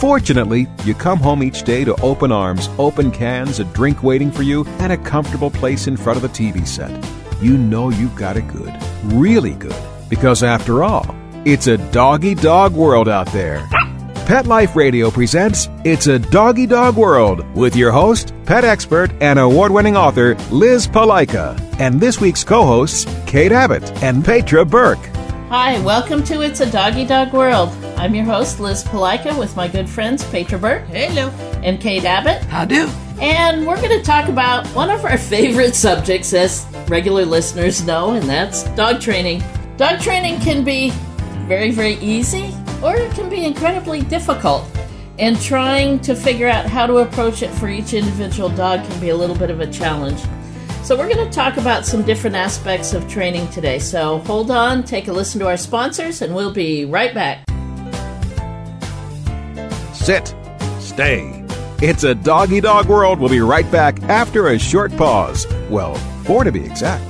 Fortunately, you come home each day to open arms, open cans, a drink waiting for you, and a comfortable place in front of the TV set. You know you've got it good, really good, because after all, it's a doggy dog world out there. Pet Life Radio presents It's a Doggy Dog World with your host, pet expert, and award winning author Liz Palika, and this week's co hosts, Kate Abbott and Petra Burke. Hi, welcome to It's a Doggy Dog World. I'm your host, Liz Palika, with my good friends Petra Burke. Hello. And Kate Abbott. How do? And we're going to talk about one of our favorite subjects, as regular listeners know, and that's dog training. Dog training can be very, very easy, or it can be incredibly difficult. And trying to figure out how to approach it for each individual dog can be a little bit of a challenge. So, we're going to talk about some different aspects of training today. So, hold on, take a listen to our sponsors, and we'll be right back. Sit, stay. It's a doggy dog world. We'll be right back after a short pause. Well, four to be exact.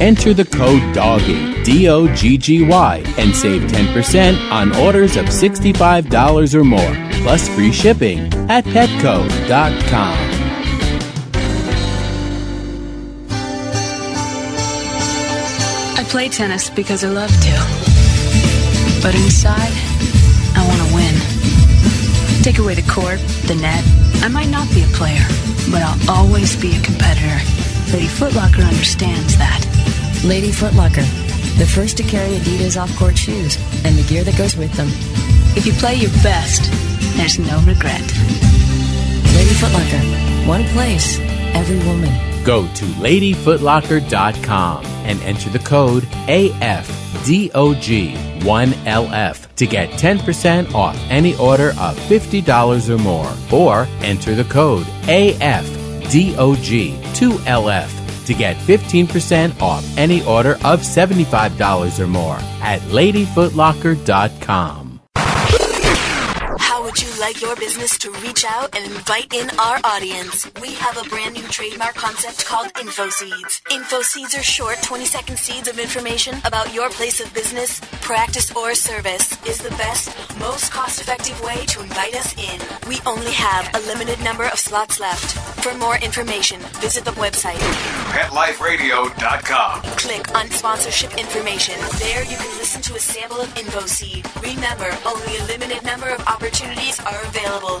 Enter the code DOGGY, D O G G Y, and save 10% on orders of $65 or more, plus free shipping at petco.com. I play tennis because I love to. But inside, I want to win. Take away the court, the net. I might not be a player, but I'll always be a competitor. Lady Footlocker understands that. Lady Footlocker, the first to carry Adidas off-court shoes and the gear that goes with them. If you play your best, there's no regret. Lady Footlocker, one place, every woman. Go to ladyfootlocker.com and enter the code AFDOG1LF to get 10% off any order of $50 or more. Or enter the code AFDOG2LF to get 15% off any order of $75 or more at ladyfootlocker.com. How would you like your business to reach out and invite in our audience? We have a brand new trademark concept called InfoSeeds. InfoSeeds are short 20 second seeds of information about your place of business, practice, or service is the best, most cost effective way to invite us in. We only have a limited number of slots left. For more information, visit the website. PetLifeRadio.com. Click on sponsorship information. There you can listen to a sample of InfoSeed. Remember, only a limited number of opportunities are available.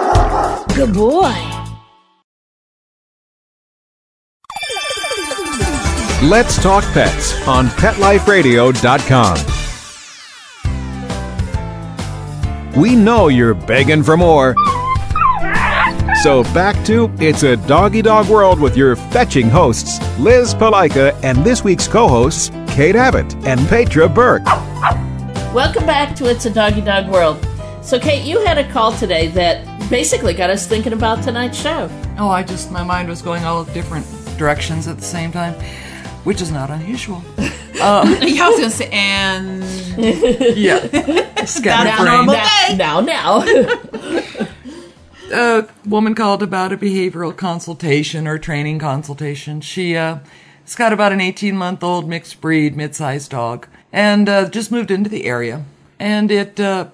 Good boy. Let's talk pets on PetLifeRadio.com. We know you're begging for more. So back to It's a Doggy Dog World with your fetching hosts, Liz Palika, and this week's co hosts, Kate Abbott and Petra Burke. Welcome back to It's a Doggy Dog World. So, Kate, you had a call today that basically got us thinking about tonight's show. Oh, I just, my mind was going all different directions at the same time, which is not unusual. Um, yeah, I was gonna say, and yeah, now, scatterbrained. normal day. now, now. a woman called about a behavioral consultation or training consultation. She uh, has got about an 18 month old mixed breed, mid sized dog, and uh, just moved into the area. And it, uh,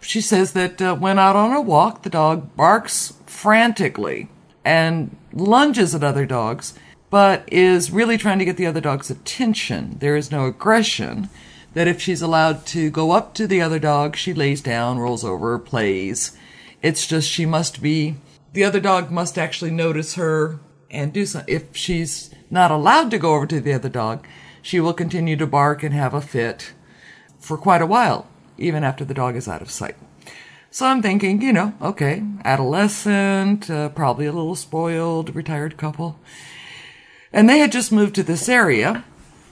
she says that uh, when out on a walk, the dog barks frantically and lunges at other dogs, but is really trying to get the other dog's attention. There is no aggression. That if she's allowed to go up to the other dog, she lays down, rolls over, plays. It's just she must be, the other dog must actually notice her and do something. If she's not allowed to go over to the other dog, she will continue to bark and have a fit for quite a while, even after the dog is out of sight. So I'm thinking, you know, okay, adolescent, uh, probably a little spoiled, retired couple. And they had just moved to this area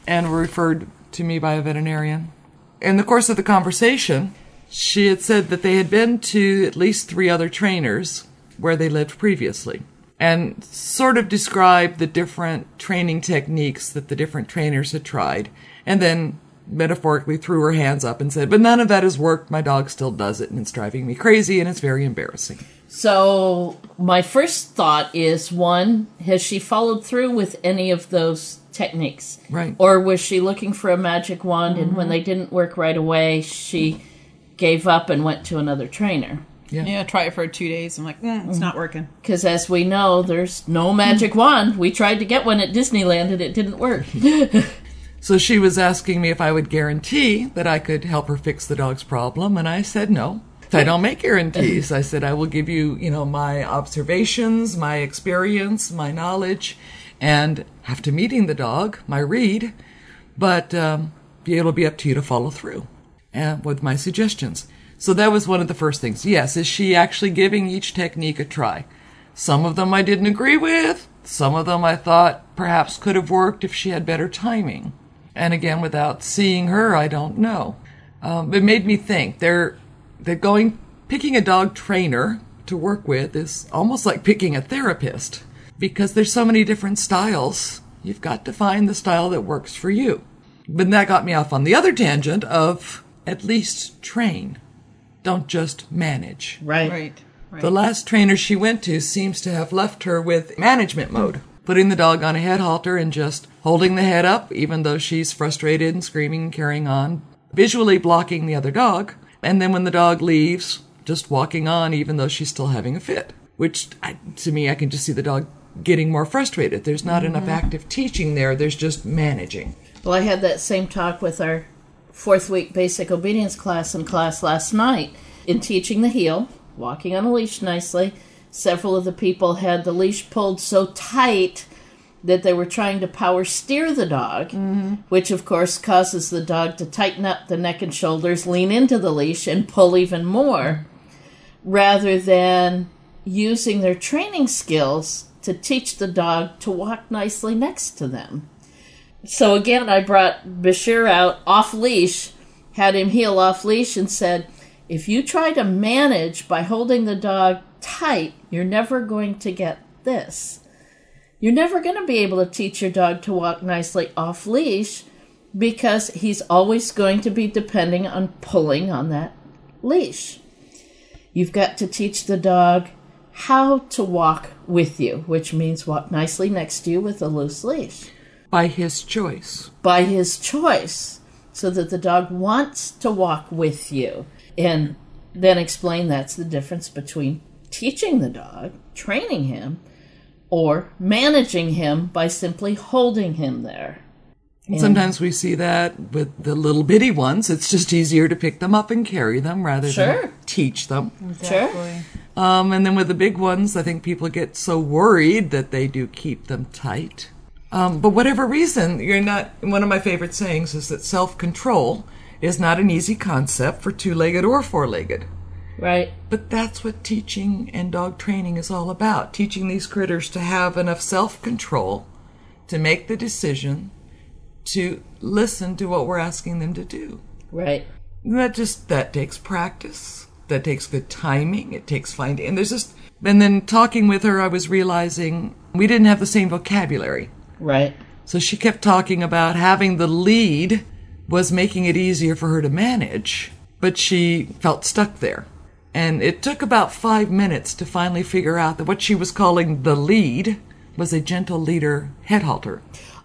and were referred to me by a veterinarian. In the course of the conversation, she had said that they had been to at least three other trainers where they lived previously and sort of described the different training techniques that the different trainers had tried. And then metaphorically threw her hands up and said, But none of that has worked. My dog still does it and it's driving me crazy and it's very embarrassing. So, my first thought is one, has she followed through with any of those techniques? Right. Or was she looking for a magic wand and when they didn't work right away, she gave up and went to another trainer? Yeah. try it for two days. I'm like, mm, it's not working. Because as we know, there's no magic wand. We tried to get one at Disneyland and it didn't work. So she was asking me if I would guarantee that I could help her fix the dog's problem, and I said no. I don't make guarantees. I said I will give you, you know, my observations, my experience, my knowledge, and after meeting the dog, my read, but um, it'll be up to you to follow through uh, with my suggestions. So that was one of the first things. Yes, is she actually giving each technique a try? Some of them I didn't agree with. Some of them I thought perhaps could have worked if she had better timing. And again, without seeing her, I don't know. Um, it made me think they're they're going picking a dog trainer to work with is almost like picking a therapist because there's so many different styles. You've got to find the style that works for you. But that got me off on the other tangent of at least train. Don't just manage. Right. Right. right. The last trainer she went to seems to have left her with management mode, putting the dog on a head halter and just holding the head up, even though she's frustrated and screaming and carrying on, visually blocking the other dog, and then when the dog leaves, just walking on, even though she's still having a fit. Which, I, to me, I can just see the dog getting more frustrated. There's not mm-hmm. enough active teaching there, there's just managing. Well, I had that same talk with our fourth week basic obedience class in class last night. In teaching the heel, walking on a leash nicely, several of the people had the leash pulled so tight that they were trying to power steer the dog, mm-hmm. which of course causes the dog to tighten up the neck and shoulders, lean into the leash, and pull even more, rather than using their training skills to teach the dog to walk nicely next to them. So again, I brought Bashir out off leash, had him heel off leash, and said, if you try to manage by holding the dog tight, you're never going to get this. You're never going to be able to teach your dog to walk nicely off leash because he's always going to be depending on pulling on that leash. You've got to teach the dog how to walk with you, which means walk nicely next to you with a loose leash By his choice. by his choice so that the dog wants to walk with you. And then explain that's the difference between teaching the dog, training him, or managing him by simply holding him there. And- Sometimes we see that with the little bitty ones. It's just easier to pick them up and carry them rather Sure. than teach them. Sure. Um, and then with the big ones, I think people get so worried that they do keep them tight. Um, but whatever reason, you're not. One of my favorite sayings is that self control is not an easy concept for two legged or four legged. Right. But that's what teaching and dog training is all about teaching these critters to have enough self control to make the decision to listen to what we're asking them to do. Right. That just that takes practice. That takes good timing. It takes finding and there's just and then talking with her I was realizing we didn't have the same vocabulary. Right. So she kept talking about having the lead was making it easier for her to manage, but she felt stuck there. And it took about five minutes to finally figure out that what she was calling the lead was a gentle leader head halter.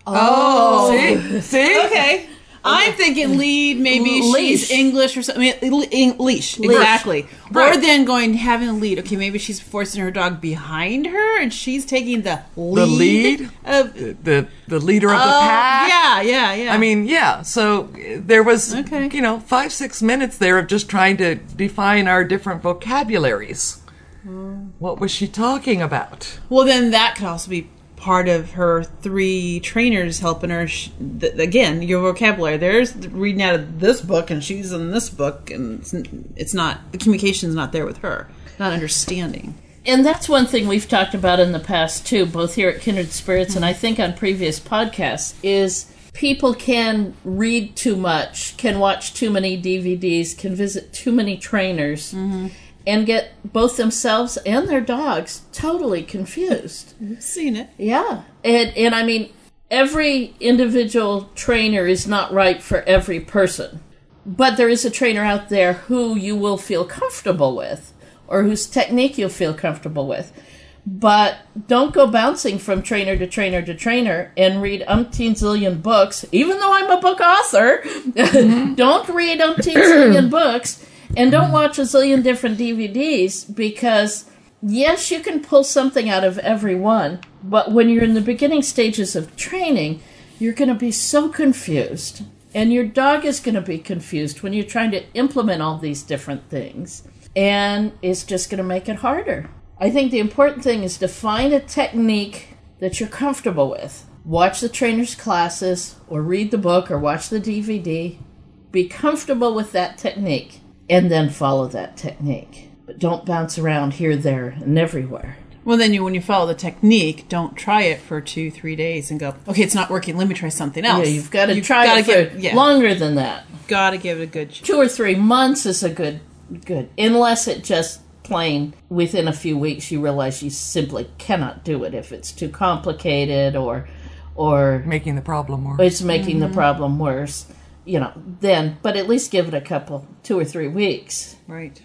Oh. see, see, Okay. I'm thinking lead, maybe Leash. she's English or something. I mean, leash, Leash. exactly. Right. Or then going having a lead. Okay, maybe she's forcing her dog behind her, and she's taking the lead. the lead, Of, the, the the leader of the Oh, pack. yeah, yeah, yeah. I mean, yeah. So uh, there was, Okay. you know, five six minutes there of just trying to define our different vocabularies. What was she talking about? well, then that could also be part of her three trainers helping her. Sh- th- again, your vocabulary. There's reading out of this book, and she's in this book, and it's, it's not the communication's not there with her. Not understanding. And that's one thing we've talked about in the past too, both here at Kindred Spirits and I think on previous podcasts, is people can read too much, can watch too many DVDs, can visit too many trainers, mm-hmm. And get both themselves and their dogs totally confused. I've seen it. Yeah. And and I mean every individual trainer is not right for every person. But there is a trainer out there who you will feel comfortable with or whose technique you'll feel comfortable with. But don't go bouncing from trainer to trainer to trainer and read umpteen zillion books, even though I'm a book author. Mm-hmm. don't read umpteen zillion books and don't watch a zillion different DVDs because yes, you can pull something out of every one, but when you're in the beginning stages of training, you're going to be so confused. And your dog is going to be confused when you're trying to implement all these different things. And it's just going to make it harder. I think the important thing is to find a technique that you're comfortable with. Watch the trainer's classes, or read the book, or watch the DVD. Be comfortable with that technique, and then follow that technique. But don't bounce around here, there, and everywhere. Well, then you, when you follow the technique, don't try it for two, three days and go, okay, it's not working. Let me try something else. Yeah, you've got to You've try gotta it for give, yeah, longer than that. Got to give it a good. Ch- Two or three months is a good, good. Unless it just plain within a few weeks you realize you simply cannot do it if it's too complicated or, or Making the problem worse. it's making the mm-hmm. problem worse. You know, then, but at least give it a couple, two or three weeks. right.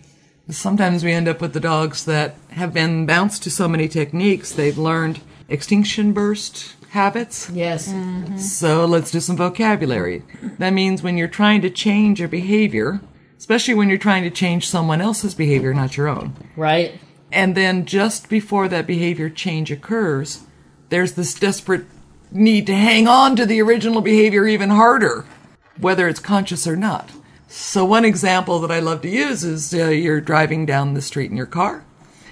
Sometimes we end up with the dogs that have been bounced to so many techniques, they've learned extinction burst habits. Yes. Mm-hmm. So let's do some vocabulary. That means when you're trying to change your behavior, especially when you're trying to change someone else's behavior, not your own. Right? And then just before that behavior change occurs, there's this desperate need to hang on to the original behavior even harder, whether it's conscious or not. So one example that I love to use is uh, you're driving down the street in your car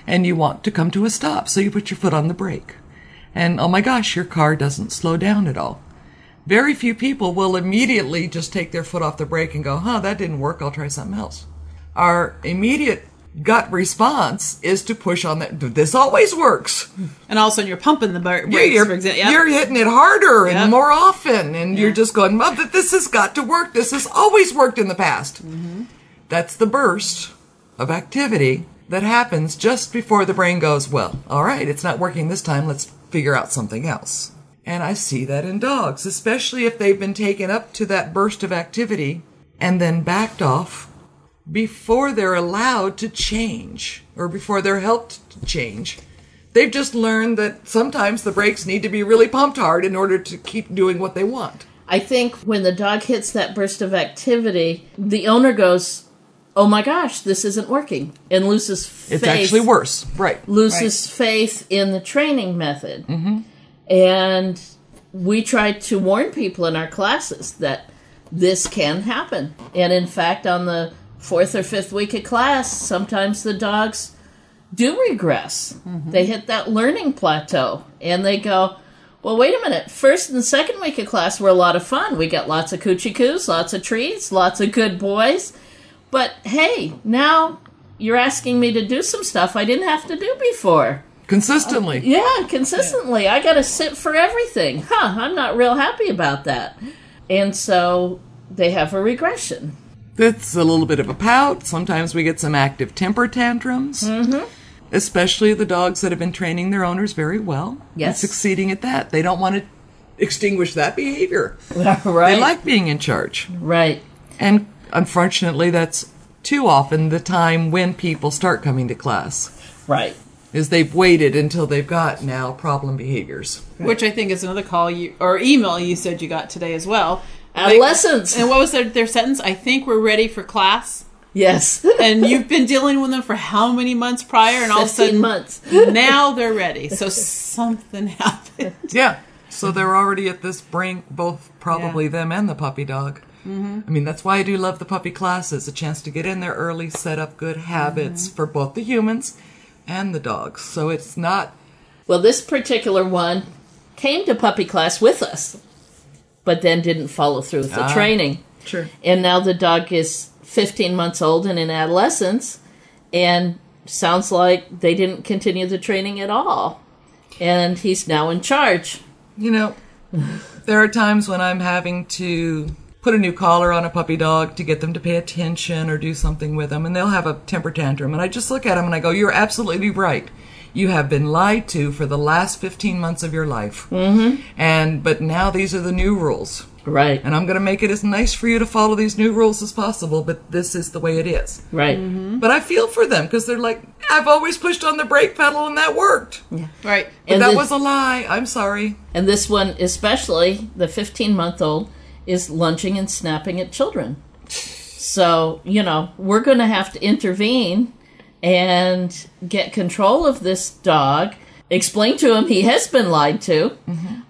and you want to come to a stop. So you put your foot on the brake. And oh my gosh, your car doesn't slow down at all. Very few people will immediately just take their foot off the brake and go, huh, that didn't work. I'll try something else. Our immediate gut response is to push on that. This always works. And all of a sudden you're pumping the brakes, Yeah, you're, example. Yep. you're hitting it harder and more often, and you're just going, well, th- this has got to work. This has always worked in the past. Mm-hmm. That's the burst of activity that happens just before the brain goes, well, all right, it's not working this time. Let's figure out something else. And I see that in dogs, especially if they've been taken up to that burst of activity and then backed off before they're allowed to change or before they're helped to change. They've just learned that sometimes the brakes need to be really pumped hard in order to keep doing what they want. I think when the dog hits that burst of activity, the owner goes, "Oh my gosh, this isn't working," and loses faith. It's actually worse. Right. Loses faith in the training method. Mm-hmm. And we try to warn people in our classes that this can happen. And in fact, on the fourth or fifth week of class, sometimes the dogs do regress. Mm-hmm. They hit that learning plateau and they go, well, wait a minute. First and second week of class were a lot of fun. We got lots of coochie coos, lots of treats, lots of good boys. But hey, now you're asking me to do some stuff I didn't have to do before. Consistently. Uh, yeah, consistently. I got to sit for everything. Huh, I'm not real happy about that. And so they have a regression. It's a little bit of a pout. Sometimes we get some active temper tantrums. Mm-hmm. Especially the dogs that have been training their owners very well. Yes. And succeeding at that. They don't want to extinguish that behavior. right. They like being in charge. Right. And unfortunately, that's too often the time when people start coming to class. Right. Is they've waited until they've got now problem behaviors. Which I think is another call you or email you said you got today as well. Adolescents. and what was their, their sentence? I think we're ready for class. Yes. and you've been dealing with them for how many months prior? And all of a sudden, months. now they're ready. So something happened. Yeah. So they're already at this brink, both probably them and the puppy dog. Mhm. I mean, that's why I do love the puppy classes a chance to get in there early, set up good habits for both the humans and the dogs. So it's not. Well, this particular one came to puppy class with us, but then didn't follow through with the Ah, training. Sure. And now the dog is 15 months old and in adolescence, and sounds like they didn't continue the training at all. And he's now in charge. You know, there are times when I'm having to put a new collar on a puppy dog to get them to pay attention or do something with them, and they'll have a temper tantrum. And I just look at them and I go, You're absolutely right. You have been lied to for the last 15 months of your life. Mm-hmm. And, but now these are the new rules. Right. And I'm going to make it as nice for you to follow these new rules as possible, but this is the way it is. Right. But I feel for them because they're like, I've always pushed on the brake pedal and that worked. Right. But And that the- was a lie. I'm sorry. And this one, especially the 15 month old, is lunging and snapping at children. So, you know, we're going to have to intervene and get control of this dog, explain to him he has been lied to,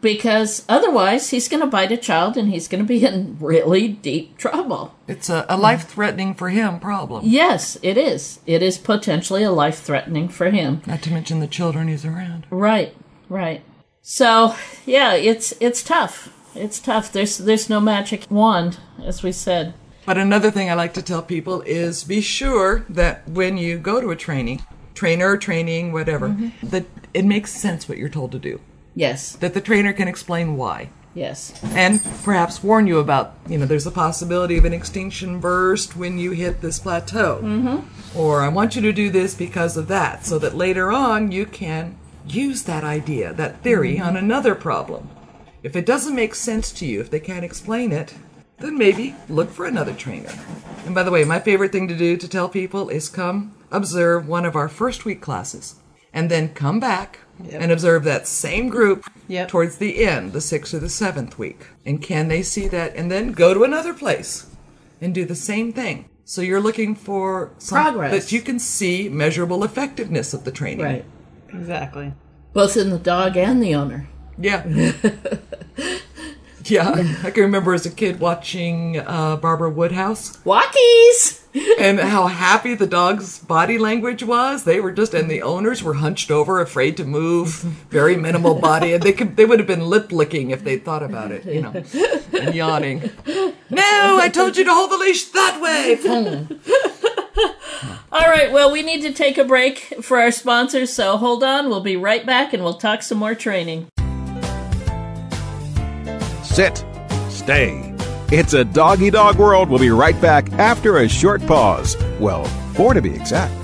because otherwise he's going to bite a child and he's going to be in really deep trouble. It's a, a life threatening for him problem. Yes, it is. It is potentially a life threatening for him. Not to mention the children he's around. Right, right. So yeah, it's it's tough. It's tough. There's there's no magic wand, as we said. But another thing I like to tell people is be sure that when you go to a training, trainer, training, whatever, that it makes sense what you're told to do. Yes. That the trainer can explain why. Yes. And perhaps warn you about, you know, there's a possibility of an extinction burst when you hit this plateau. Mm-hmm. Or I want you to do this because of that, so that later on you can use that idea, that theory, on another problem. If it doesn't make sense to you, if they can't explain it, then maybe look for another trainer. And by the way, my favorite thing to do to tell people is come observe one of our first week classes and then come back and observe that same group towards the end, the sixth or the seventh week. And can they see that? And then go to another place and do the same thing. So you're looking for some, Progress. that you can see measurable effectiveness of the training. Right. Exactly. Both in the dog and the owner. Yeah. yeah. I can remember as a kid watching uh, Barbara Woodhouse. Walkies! and how happy the dog's body language was. They were just, and the owners were hunched over, afraid to move, very minimal body, and they could, they would have been lip licking if they'd thought about it, you know, and yawning. No, I told you to hold the leash that way. All right, well, we need to take a break for our sponsors, so hold on. We'll be right back and we'll talk some more training. Sit. Stay. It's a doggy dog world. We'll be right back after a short pause. Well, four to be exact.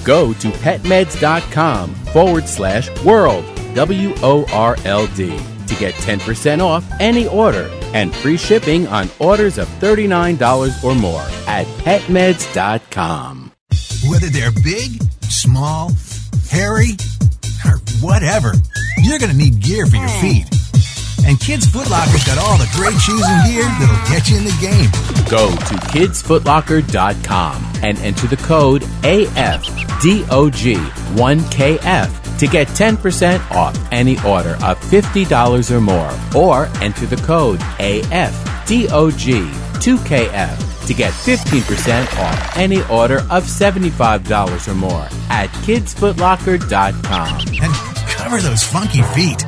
Go to petmeds.com forward slash world, W O R L D, to get 10% off any order and free shipping on orders of $39 or more at petmeds.com. Whether they're big, small, hairy, or whatever, you're going to need gear for your feet. And Kids Foot Locker's got all the great shoes and gear that'll get you in the game. Go to kidsfootlocker.com and enter the code AFDOG1KF to get 10% off any order of $50 or more. Or enter the code AFDOG2KF to get 15% off any order of $75 or more at kidsfootlocker.com. And cover those funky feet.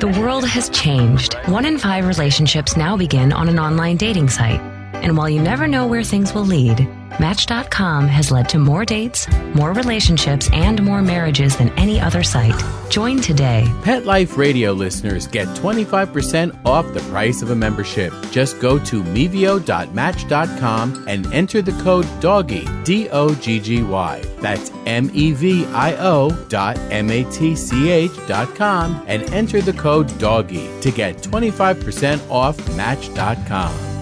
The world has changed. One in five relationships now begin on an online dating site. And while you never know where things will lead, Match.com has led to more dates, more relationships, and more marriages than any other site. Join today. Pet Life Radio listeners get 25% off the price of a membership. Just go to mevio.match.com and enter the code DOGGY, D O G G Y. That's M E V I O dot M A T C H dot com and enter the code DOGGY to get 25% off Match.com.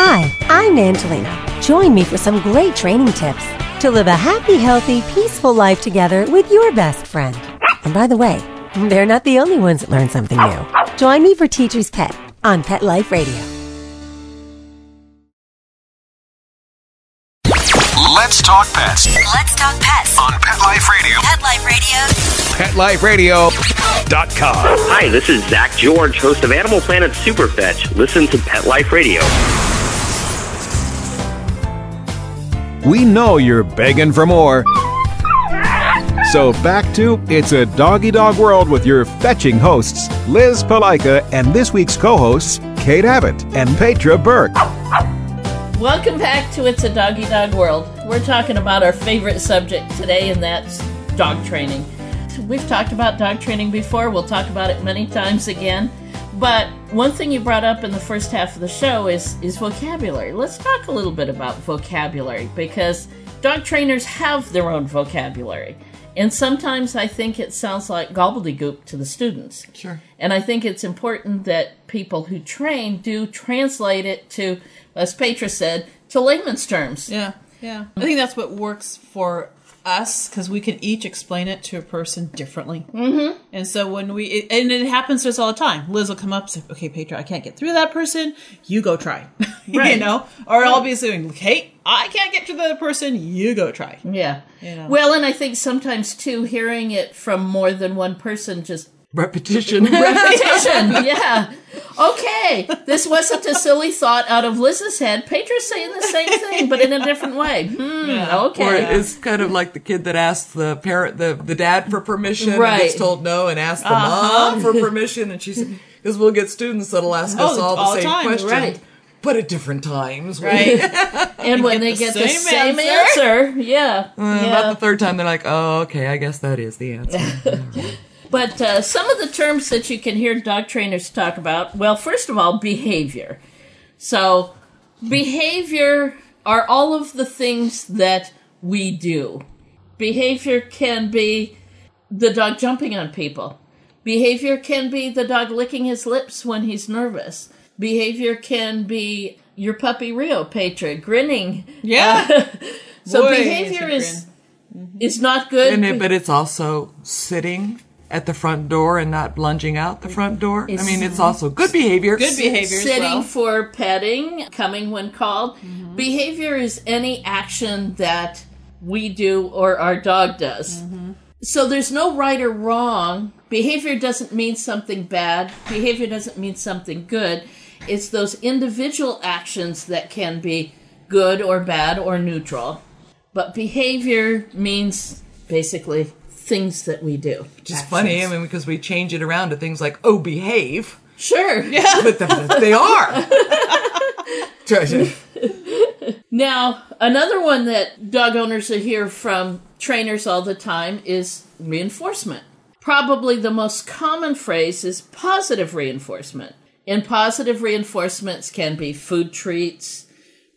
Hi, I'm Angelina. Join me for some great training tips to live a happy, healthy, peaceful life together with your best friend. And by the way, they're not the only ones that learn something new. Join me for Teacher's Pet on Pet Life Radio. Let's talk pets Let's talk pets on Pet Life Radio. Pet Life Radio. PetLifeRadio.com. Hi, this is Zach George, host of Animal Planet Superfetch. Listen to Pet Life Radio. We know you're begging for more. So back to It's a Doggy Dog World with your fetching hosts, Liz Palika, and this week's co-hosts, Kate Abbott and Petra Burke. Welcome back to It's a Doggy Dog World. We're talking about our favorite subject today, and that's dog training. We've talked about dog training before, we'll talk about it many times again. But one thing you brought up in the first half of the show is, is vocabulary. Let's talk a little bit about vocabulary because dog trainers have their own vocabulary. And sometimes I think it sounds like gobbledygook to the students. Sure. And I think it's important that people who train do translate it to, as Petra said, to layman's terms. Yeah, yeah. I think that's what works for us because we can each explain it to a person differently. Mm-hmm. And so when we, it, and it happens to us all the time. Liz will come up and say, "Okay, Petra, I can't get through that person. You go try." you know, or I'll be saying, "Hey, I can't get to the other person. You go try." Yeah. You know. Well, and I think sometimes too, hearing it from more than one person just Repetition. repetition. yeah. Okay, this wasn't a silly thought out of Liz's head. Petra's saying the same thing, but in a different way. Hmm, Or okay. it's kind of like the kid that asks the parent, the, the dad for permission, and Right. gets told no, and asks the Uh-huh. mom for permission, and she's because we'll get students that'll ask us Oh, all the all same time, question, right. but at different times. Right. and when get they the get the same same answer. answer, yeah. Uh, yeah. About the third time, they're like, "Oh, okay, I guess that is the answer." But uh, some of the terms that you can hear dog trainers talk about, well, first of all, behavior. So, behavior are all of the things that we do. Behavior can be the dog jumping on people. Behavior can be the dog licking his lips when he's nervous. Behavior can be your puppy Rio Petra grinning. Yeah. Uh, so Boy, behavior is is is not good. and it, but it's also sitting at the front door and not lunging out the front door. I mean, it's also good behavior. Good behavior as Sitting well. for petting, coming when called. Mm-hmm. Behavior is any action that we do or our dog does. Mm-hmm. So there's no right or wrong. Behavior doesn't mean something bad. Behavior doesn't mean something good. It's those individual actions that can be good or bad or neutral. But behavior means basically things that we do. Which is funny. I mean, because we change it around to things like "oh, behave," Sure. Yeah. but th- they are. Treasure. Now, another one that dog owners hear from trainers all the time is reinforcement. Probably the most common phrase is positive reinforcement. And positive reinforcements can be food treats,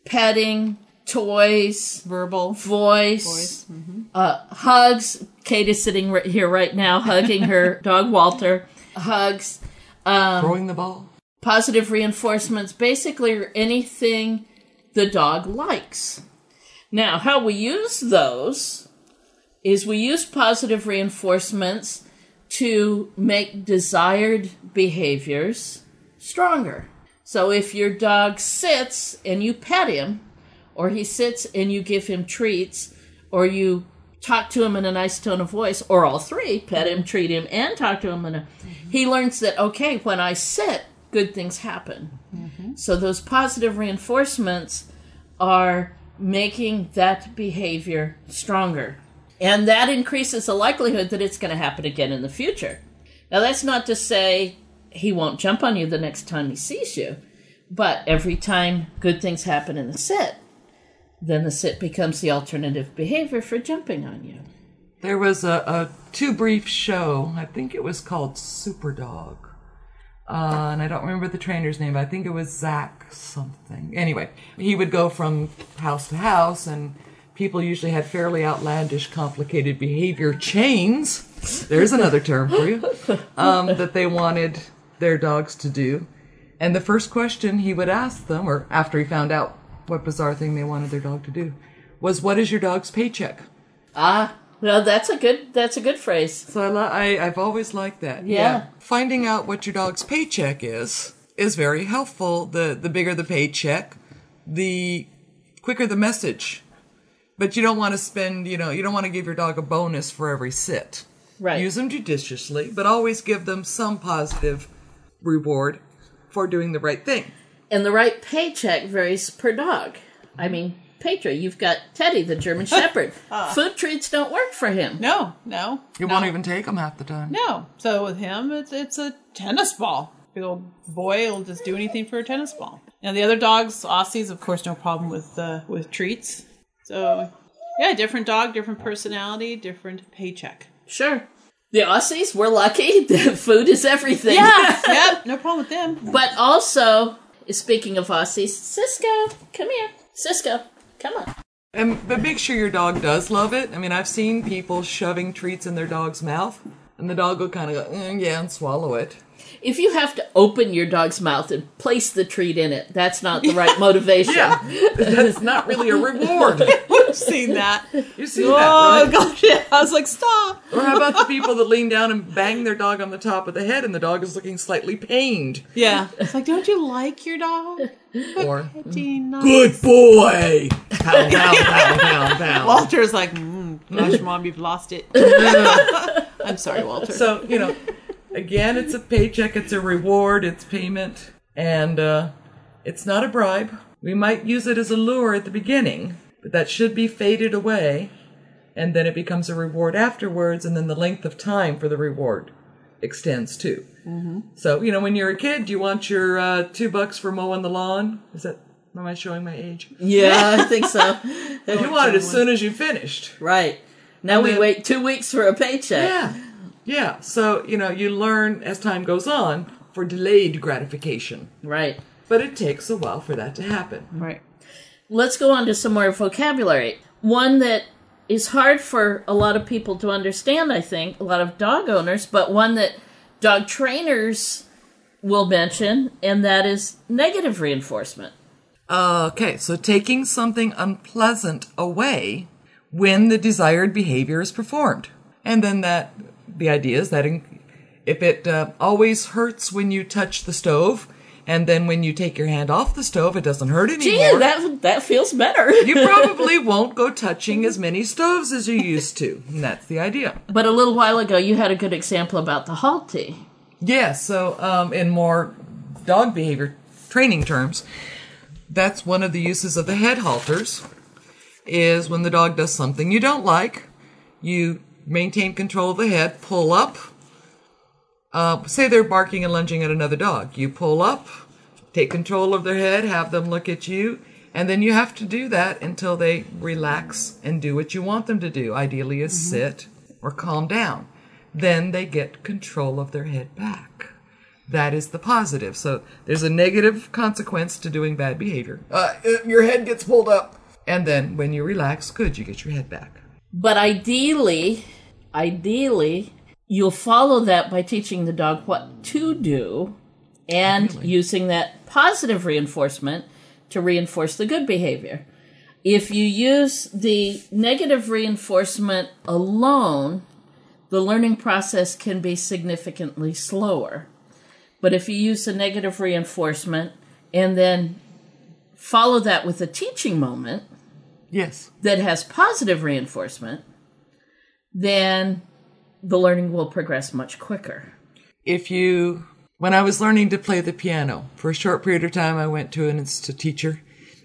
petting, toys, verbal, voice, uh, hugs. Kate is sitting right here right now hugging her dog Walter. Hugs. Um, Throwing the ball. Positive reinforcements basically anything the dog likes. Now, how we use those is we use positive reinforcements to make desired behaviors stronger. So if your dog sits and you pet him, or he sits and you give him treats, or you talk to him in a nice tone of voice, or all three, pet him, treat him, and talk to him in a he learns that okay, when I sit, good things happen. Mm-hmm. So those positive reinforcements are making that behavior stronger. And that increases the likelihood that it's going to happen again in the future. Now, that's not to say he won't jump on you the next time he sees you, but every time good things happen in the sit, then the sit becomes the alternative behavior for jumping on you. There was a, a two brief show. I think it was called Superdog. Uh, and I don't remember the trainer's name. I think it was Zach something. Anyway, he would go from house to house, and people usually had fairly outlandish, complicated behavior chains. There's another term for you. Um, that they wanted their dogs to do. And the first question he would ask them, or after he found out what bizarre thing they wanted their dog to do, was, "What is your dog's paycheck?" Ah, well, that's a good that's a good phrase. So I, li- I I've always liked that. Yeah. Finding out what your dog's paycheck is is very helpful. The the bigger the paycheck, the quicker the message. But you don't want to spend, you know, you don't want to give your dog a bonus for every sit. Right. Use them judiciously, but always give them some positive reward for doing the right thing. And the right paycheck varies per dog. I mean, Petra, you've got Teddy, the German Shepherd. Ah. Food treats don't work for him. No, no. You no. won't even take them half the time. No. So with him, it's it's a tennis ball. Big old boy will just do anything for a tennis ball. Now the other dogs, Aussies, of course, no problem with uh, with treats. So yeah, different dog, different personality, different paycheck. Sure. The Aussies, we're lucky. The food is everything. Yeah, yep, no problem with them. But also, speaking of Aussies, Cisco, come here. Cisco, come on. And but make sure your dog does love it. I mean, I've seen people shoving treats in their dog's mouth, and the dog will kind of go, "Mm, yeah, and swallow it. If you have to open your dog's mouth and place the treat in it, that's not the right motivation. Yeah, that's not really a reward. I've seen that. You see oh, that, right? gosh, yeah. I was like, stop. Or how about the people that lean down and bang their dog on the top of the head, and the dog is looking slightly pained? Yeah. It's like, don't you like your dog? Or good boy. Pow, pow, pow, pow, pow. Walter's like, mm, gosh, mom, you've lost it. I'm sorry, Walter. So you know, again, it's a paycheck, it's a reward, it's payment, and uh, it's not a bribe. We might use it as a lure at the beginning, but that should be faded away, and then it becomes a reward afterwards, and then the length of time for the reward extends too. Mm-hmm. So you know, when you're a kid, do you want your uh, two bucks for mowing the lawn? Is that? Am I showing my age? Yeah, I think so. you want it as soon as you finished. Right. Now And we then- wait two weeks for a paycheck. Yeah. Yeah. So, you know, you learn as time goes on for delayed gratification. Right. But it takes a while for that to happen. Right. Let's go on to some more vocabulary. One that is hard for a lot of people to understand, I think, a lot of dog owners, but one that dog trainers will mention, and that is negative reinforcement. Okay, so taking something unpleasant away when the desired behavior is performed. And then that, the idea is that if it uh, always hurts when you touch the stove, and then when you take your hand off the stove, it doesn't hurt anymore. Gee, that, that feels better. you probably won't go touching as many stoves as you used to. And that's the idea. But a little while ago, you had a good example about the Halti. Yeah, so um, in more dog behavior training terms, that's one of the uses of the head halters. Is when the dog does something you don't like, you maintain control of the head, pull up. Uh, say they're barking and lunging at another dog. You pull up, take control of their head, have them look at you, and then you have to do that until they relax and do what you want them to do. Ideally, is sit or calm down. Then they get control of their head back. That is the positive. So there's a negative consequence to doing bad behavior. Uh, your head gets pulled up. And then when you relax, good, you get your head back. But ideally, ideally, you'll follow that by teaching the dog what to do and using that positive reinforcement to reinforce the good behavior. If you use the negative reinforcement alone, the learning process can be significantly slower. But if you use the negative reinforcement and then follow that with a teaching moment, Yes. that has positive reinforcement, then the learning will progress much quicker. If you, when I was learning to play the piano, for a short period of time, I went to an institute teacher.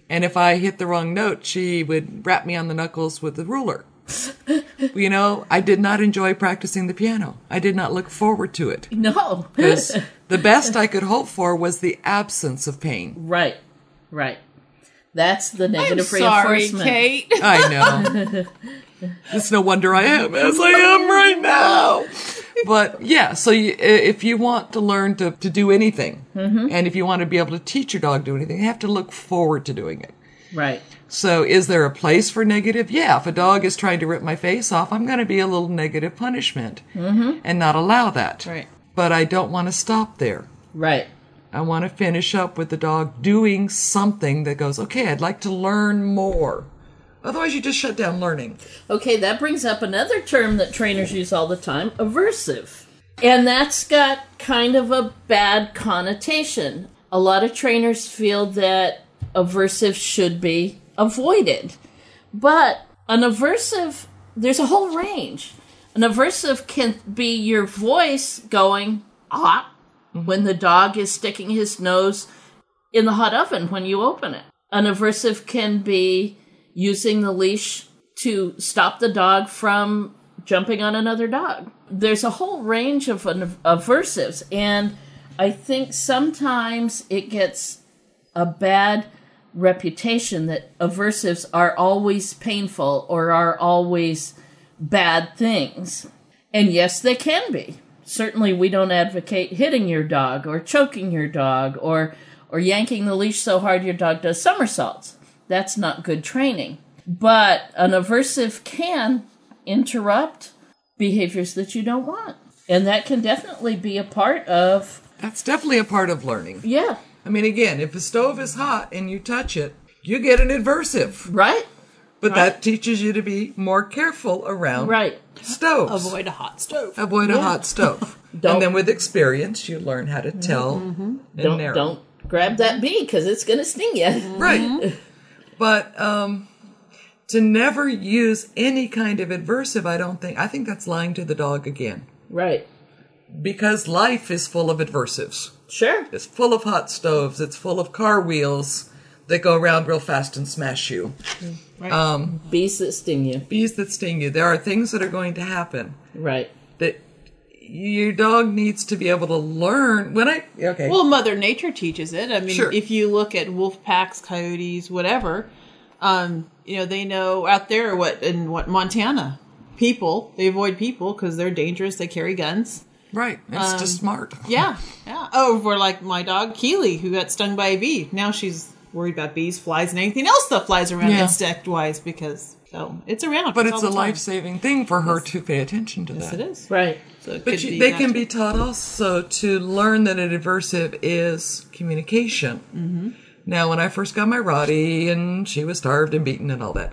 And if I hit the wrong note, she would rap me on the knuckles with a ruler. You know, I did not enjoy practicing the piano. I did not look forward to it. No. Because the best I could hope for was the absence of pain. Right. Right. That's the negative sorry, reinforcement. Kate. I know. it's no wonder I am as I am right now. But yeah, so you, if you want to learn to, to do anything, Mhm. and if you want to be able to teach your dog to do anything, you have to look forward to doing it. Right. So is there a place for negative? Yeah, if a dog is trying to rip my face off, I'm going to be a little negative punishment Mm-hmm. and not allow that. Right. But I don't want to stop there. Right. I want to finish up with the dog doing something that goes, okay, I'd like to learn more. Otherwise, you just shut down learning. Okay, that brings up another term that trainers use all the time aversive. And that's got kind of a bad connotation. A lot of trainers feel that aversive should be avoided. But an aversive, there's a whole range. An aversive can be your voice going, ah, when the dog is sticking his nose in the hot oven when you open it. An aversive can be using the leash to stop the dog from jumping on another dog. There's a whole range of aversives, and I think sometimes it gets a bad reputation that aversives are always painful or are always bad things. And yes, they can be. Certainly, we don't advocate hitting your dog or choking your dog or or yanking the leash so hard your dog does somersaults. That's not good training. But an aversive can interrupt behaviors that you don't want. And that can definitely be a part of That's definitely a part of learning. Yeah. I mean, again, if a stove is hot and you touch it, you get an aversive. Right. But Right. that teaches you to be more careful around right. stoves. Avoid a hot stove. Avoid a hot stove. And then with experience, you learn how to mm-hmm, tell mm-hmm. and Don't narrow. don't grab that bee because it's going to sting you. Right. Mm-hmm. But um, to never use any kind of adversive, I don't think, I think that's lying to the dog again. Right. Because life is full of adversives. Sure. It's full of hot stoves. It's full of car wheels that go around real fast and smash you. Right. Um, bees that sting you. Bees that sting you. There are things that are going to happen. Right. That your dog needs to be able to learn. When I okay. Well, Mother Nature teaches it. I mean, Sure. if you look at wolf packs, coyotes, whatever, um, you know, they know out there what in what Montana, people they avoid people because they're dangerous. They carry guns. Right. It's Um, just smart. Yeah, yeah. Oh, for like my dog Keely, who got stung by a bee. Now she's worried about bees, flies, and anything else that flies around Yeah. insect wise because so it's around. But all it's a life saving thing for her to pay attention to Yes, that. it is. Right. So it But could you, they can too. be taught also to learn that an adversive is communication. Mhm. Now, when I first got my Roddy and she was starved and beaten and all that,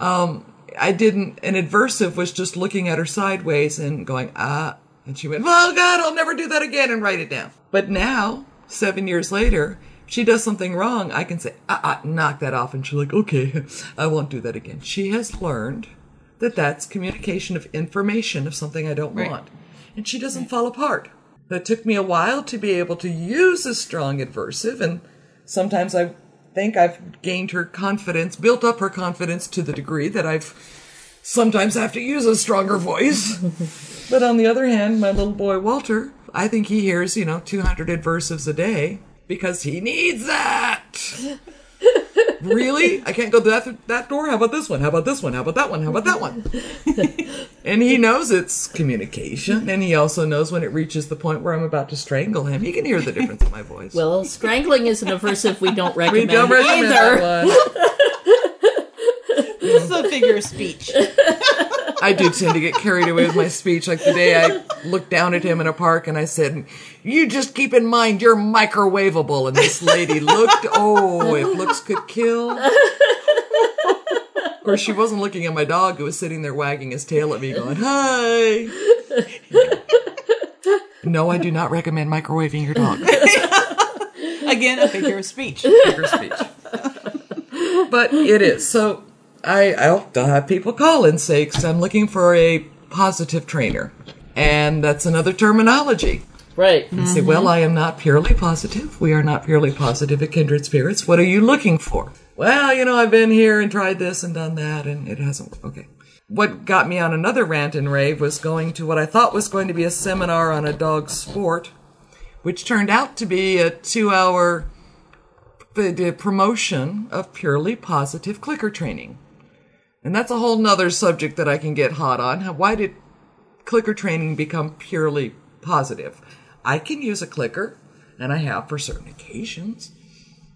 um, I didn't. An adversive was just looking at her sideways and going ah, and she went, "Oh God, I'll never do that again," and write it down. But now, seven years later, if she does something wrong, I can say, ah, ah, knock that off, and she's like, okay, I won't do that again. She has learned that that's communication of information of something I don't Right. want, and she doesn't fall apart. It took me a while to be able to use a strong adversive, and sometimes I think I've gained her confidence, built up her confidence to the degree that I've sometimes have to use a stronger voice. but on the other hand, my little boy Walter, I think he hears, you know, 200 adversives a day because he needs that. really? I can't go to that, that door? How about this one? How about this one? How about that one? How about that one? and he knows it's communication, and he also knows when it reaches the point where I'm about to strangle him. He can hear the difference in my voice. Well, strangling is an aversive we don't we don't recommend either. that one. This is a figure of speech. I do tend to get carried away with my speech. Like the day I looked down at him in a park and I said, "You just keep in mind you're microwavable." And this lady looked. Oh, if looks could kill. Of course, she wasn't looking at my dog, who was sitting there wagging his tail at me, going, "Hi." No, I do not recommend microwaving your dog. Again, a figure of speech. Figure of speech. but it is. So I, I'll, have people call and say, because I'm looking for a positive trainer. And that's another terminology. Right. And say, well, I am not purely positive. We are not purely positive at Kindred Spirits. What are you looking for? Well, you know, I've been here and tried this and done that, and it hasn't worked. Okay. What got me on another rant and rave was going to what I thought was going to be a seminar on a dog sport, which turned out to be a two hour uh, promotion of purely positive clicker training. And that's a whole nother subject that I can get hot on. Why did clicker training become purely positive? I can use a clicker, and I have for certain occasions.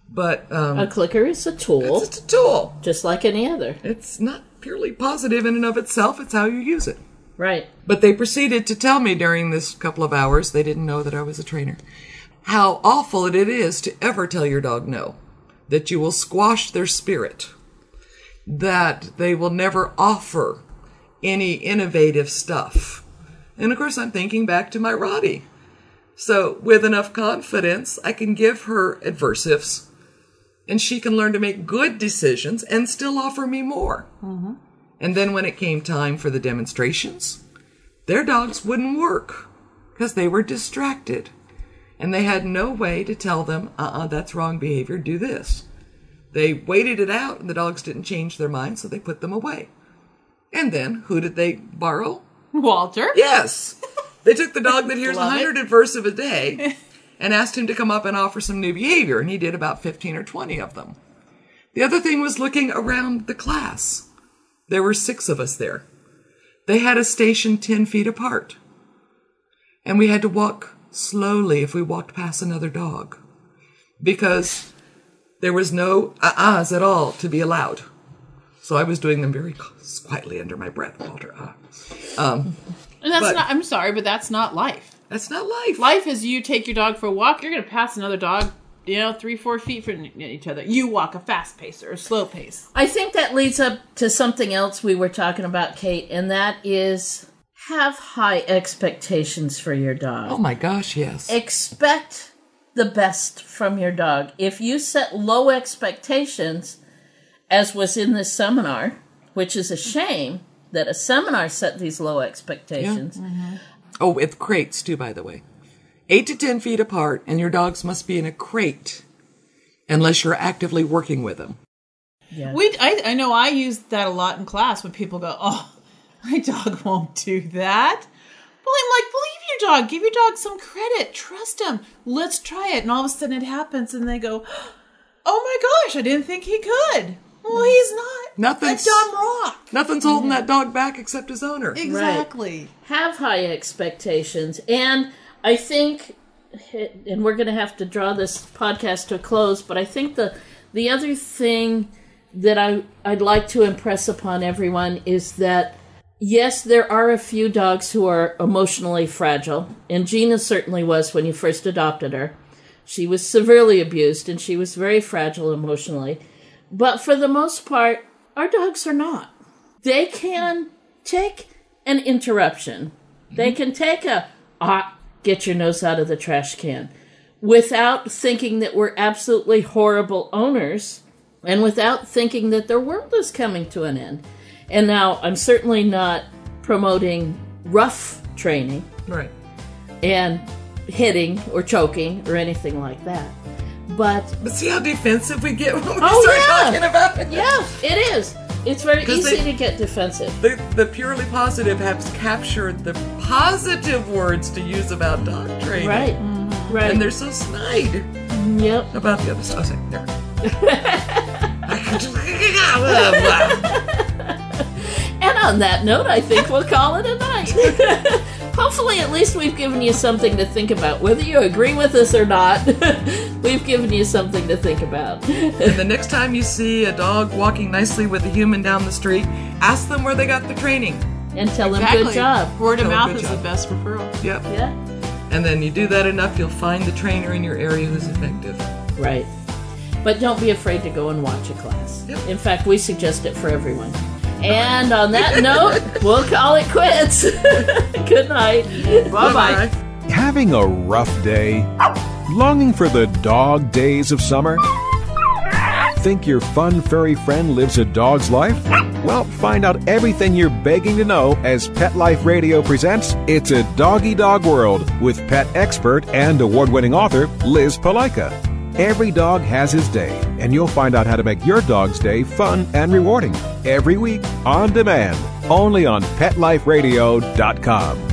But um, a clicker is a tool. It's a tool, just like any other. It's not purely positive in and of itself. It's how you use it. Right. But they proceeded to tell me during this couple of hours, they didn't know that I was a trainer, how awful it is to ever tell your dog no, that you will squash their spirit, that they will never offer any innovative stuff. And of course, I'm thinking back to my Roddy. So, with enough confidence, I can give her adversives and she can learn to make good decisions and still offer me more. Mm-hmm. And then when it came time for the demonstrations, their dogs wouldn't work because they were distracted. And they had no way to tell them, uh uh-uh, uh, that's wrong behavior, do this. They waited it out and the dogs didn't change their mind, so they put them away. And then who did they borrow? Walter. Yes. They took the dog that hears Love 100 it. adversive a day and asked him to come up and offer some new behavior, and he did about 15 or 20 of them. The other thing was looking around the class. There were six of us there. They had us stationed 10 feet apart. And we had to walk slowly if we walked past another dog because there was no uh-ahs at all to be allowed. So I was doing them very quietly under my breath, Walter. Ah. Um, And that's but- not. I'm sorry, but that's not life. That's not life. Life is you take your dog for a walk. You're going to pass another dog, you know, three, four feet from each other. You walk a fast pace or a slow pace. I think that leads up to something else we were talking about, Kate, and that is have high expectations for your dog. oh my gosh, yes. Expect the best from your dog. If you set low expectations, as was in this seminar, which is a shame that a seminar set these low expectations. Mm-hmm. Oh, with crates too, by the way. Eight to ten feet apart, and your dogs must be in a crate unless you're actively working with them. Yeah. We, I, I know I use that a lot in class when people go, "Oh, my dog won't do that." Well, I'm like, believe your dog. Give your dog some credit. Trust him. Let's try it. And all of a sudden, it happens, and they go, "Oh my gosh, I didn't think he could." Well, he's not Nothing's a dumb rock. Nothing's holding that dog back except his owner. Exactly. Have high expectations. And I think, and we're going to have to draw this podcast to a close, but I think the, the other thing that I, I'd like to impress upon everyone is that yes, there are a few dogs who are emotionally fragile, and Gina certainly was when you first adopted her. She was severely abused and she was very fragile emotionally. But for the most part, our dogs are not. They can take an interruption. They can take a, ah, get your nose out of the trash can without thinking that we're absolutely horrible owners and without thinking that their world is coming to an end. And now I'm certainly not promoting rough training Right. and hitting or choking or anything like that. But But see how defensive we get when we Oh, start yeah. talking about it? yeah, it is. It's very easy they- to get defensive. The, the purely positive has captured the positive words to use about dog training. Right. Mm-hmm. Right. And they're so snide Yep. about the other stuff. I was like, there. And on that note, I think we'll call it a night. Hopefully, at least we've given you something to think about. Whether you agree with us or not, we've given you something to think about. and the next time you see a dog walking nicely with a human down the street, ask them where they got the training. And tell Exactly. them good job. Word of mouth is job. the best referral. Yep. Yeah. And then you do that enough, you'll find the trainer in your area who's effective. Right. But don't be afraid to go and watch a class. In fact, we suggest it for everyone. And on that note, we'll call it quits. Good night. Bye bye. Having a rough day? Longing for the dog days of summer? Think your fun furry friend lives a dog's life? Well, find out everything you're begging to know as Pet Life Radio presents It's a Doggy Dog World with pet expert and award winning author Liz Palika. Every dog has his day, and you'll find out how to make your dog's day fun and rewarding every week on demand only on PetLifeRadio.com.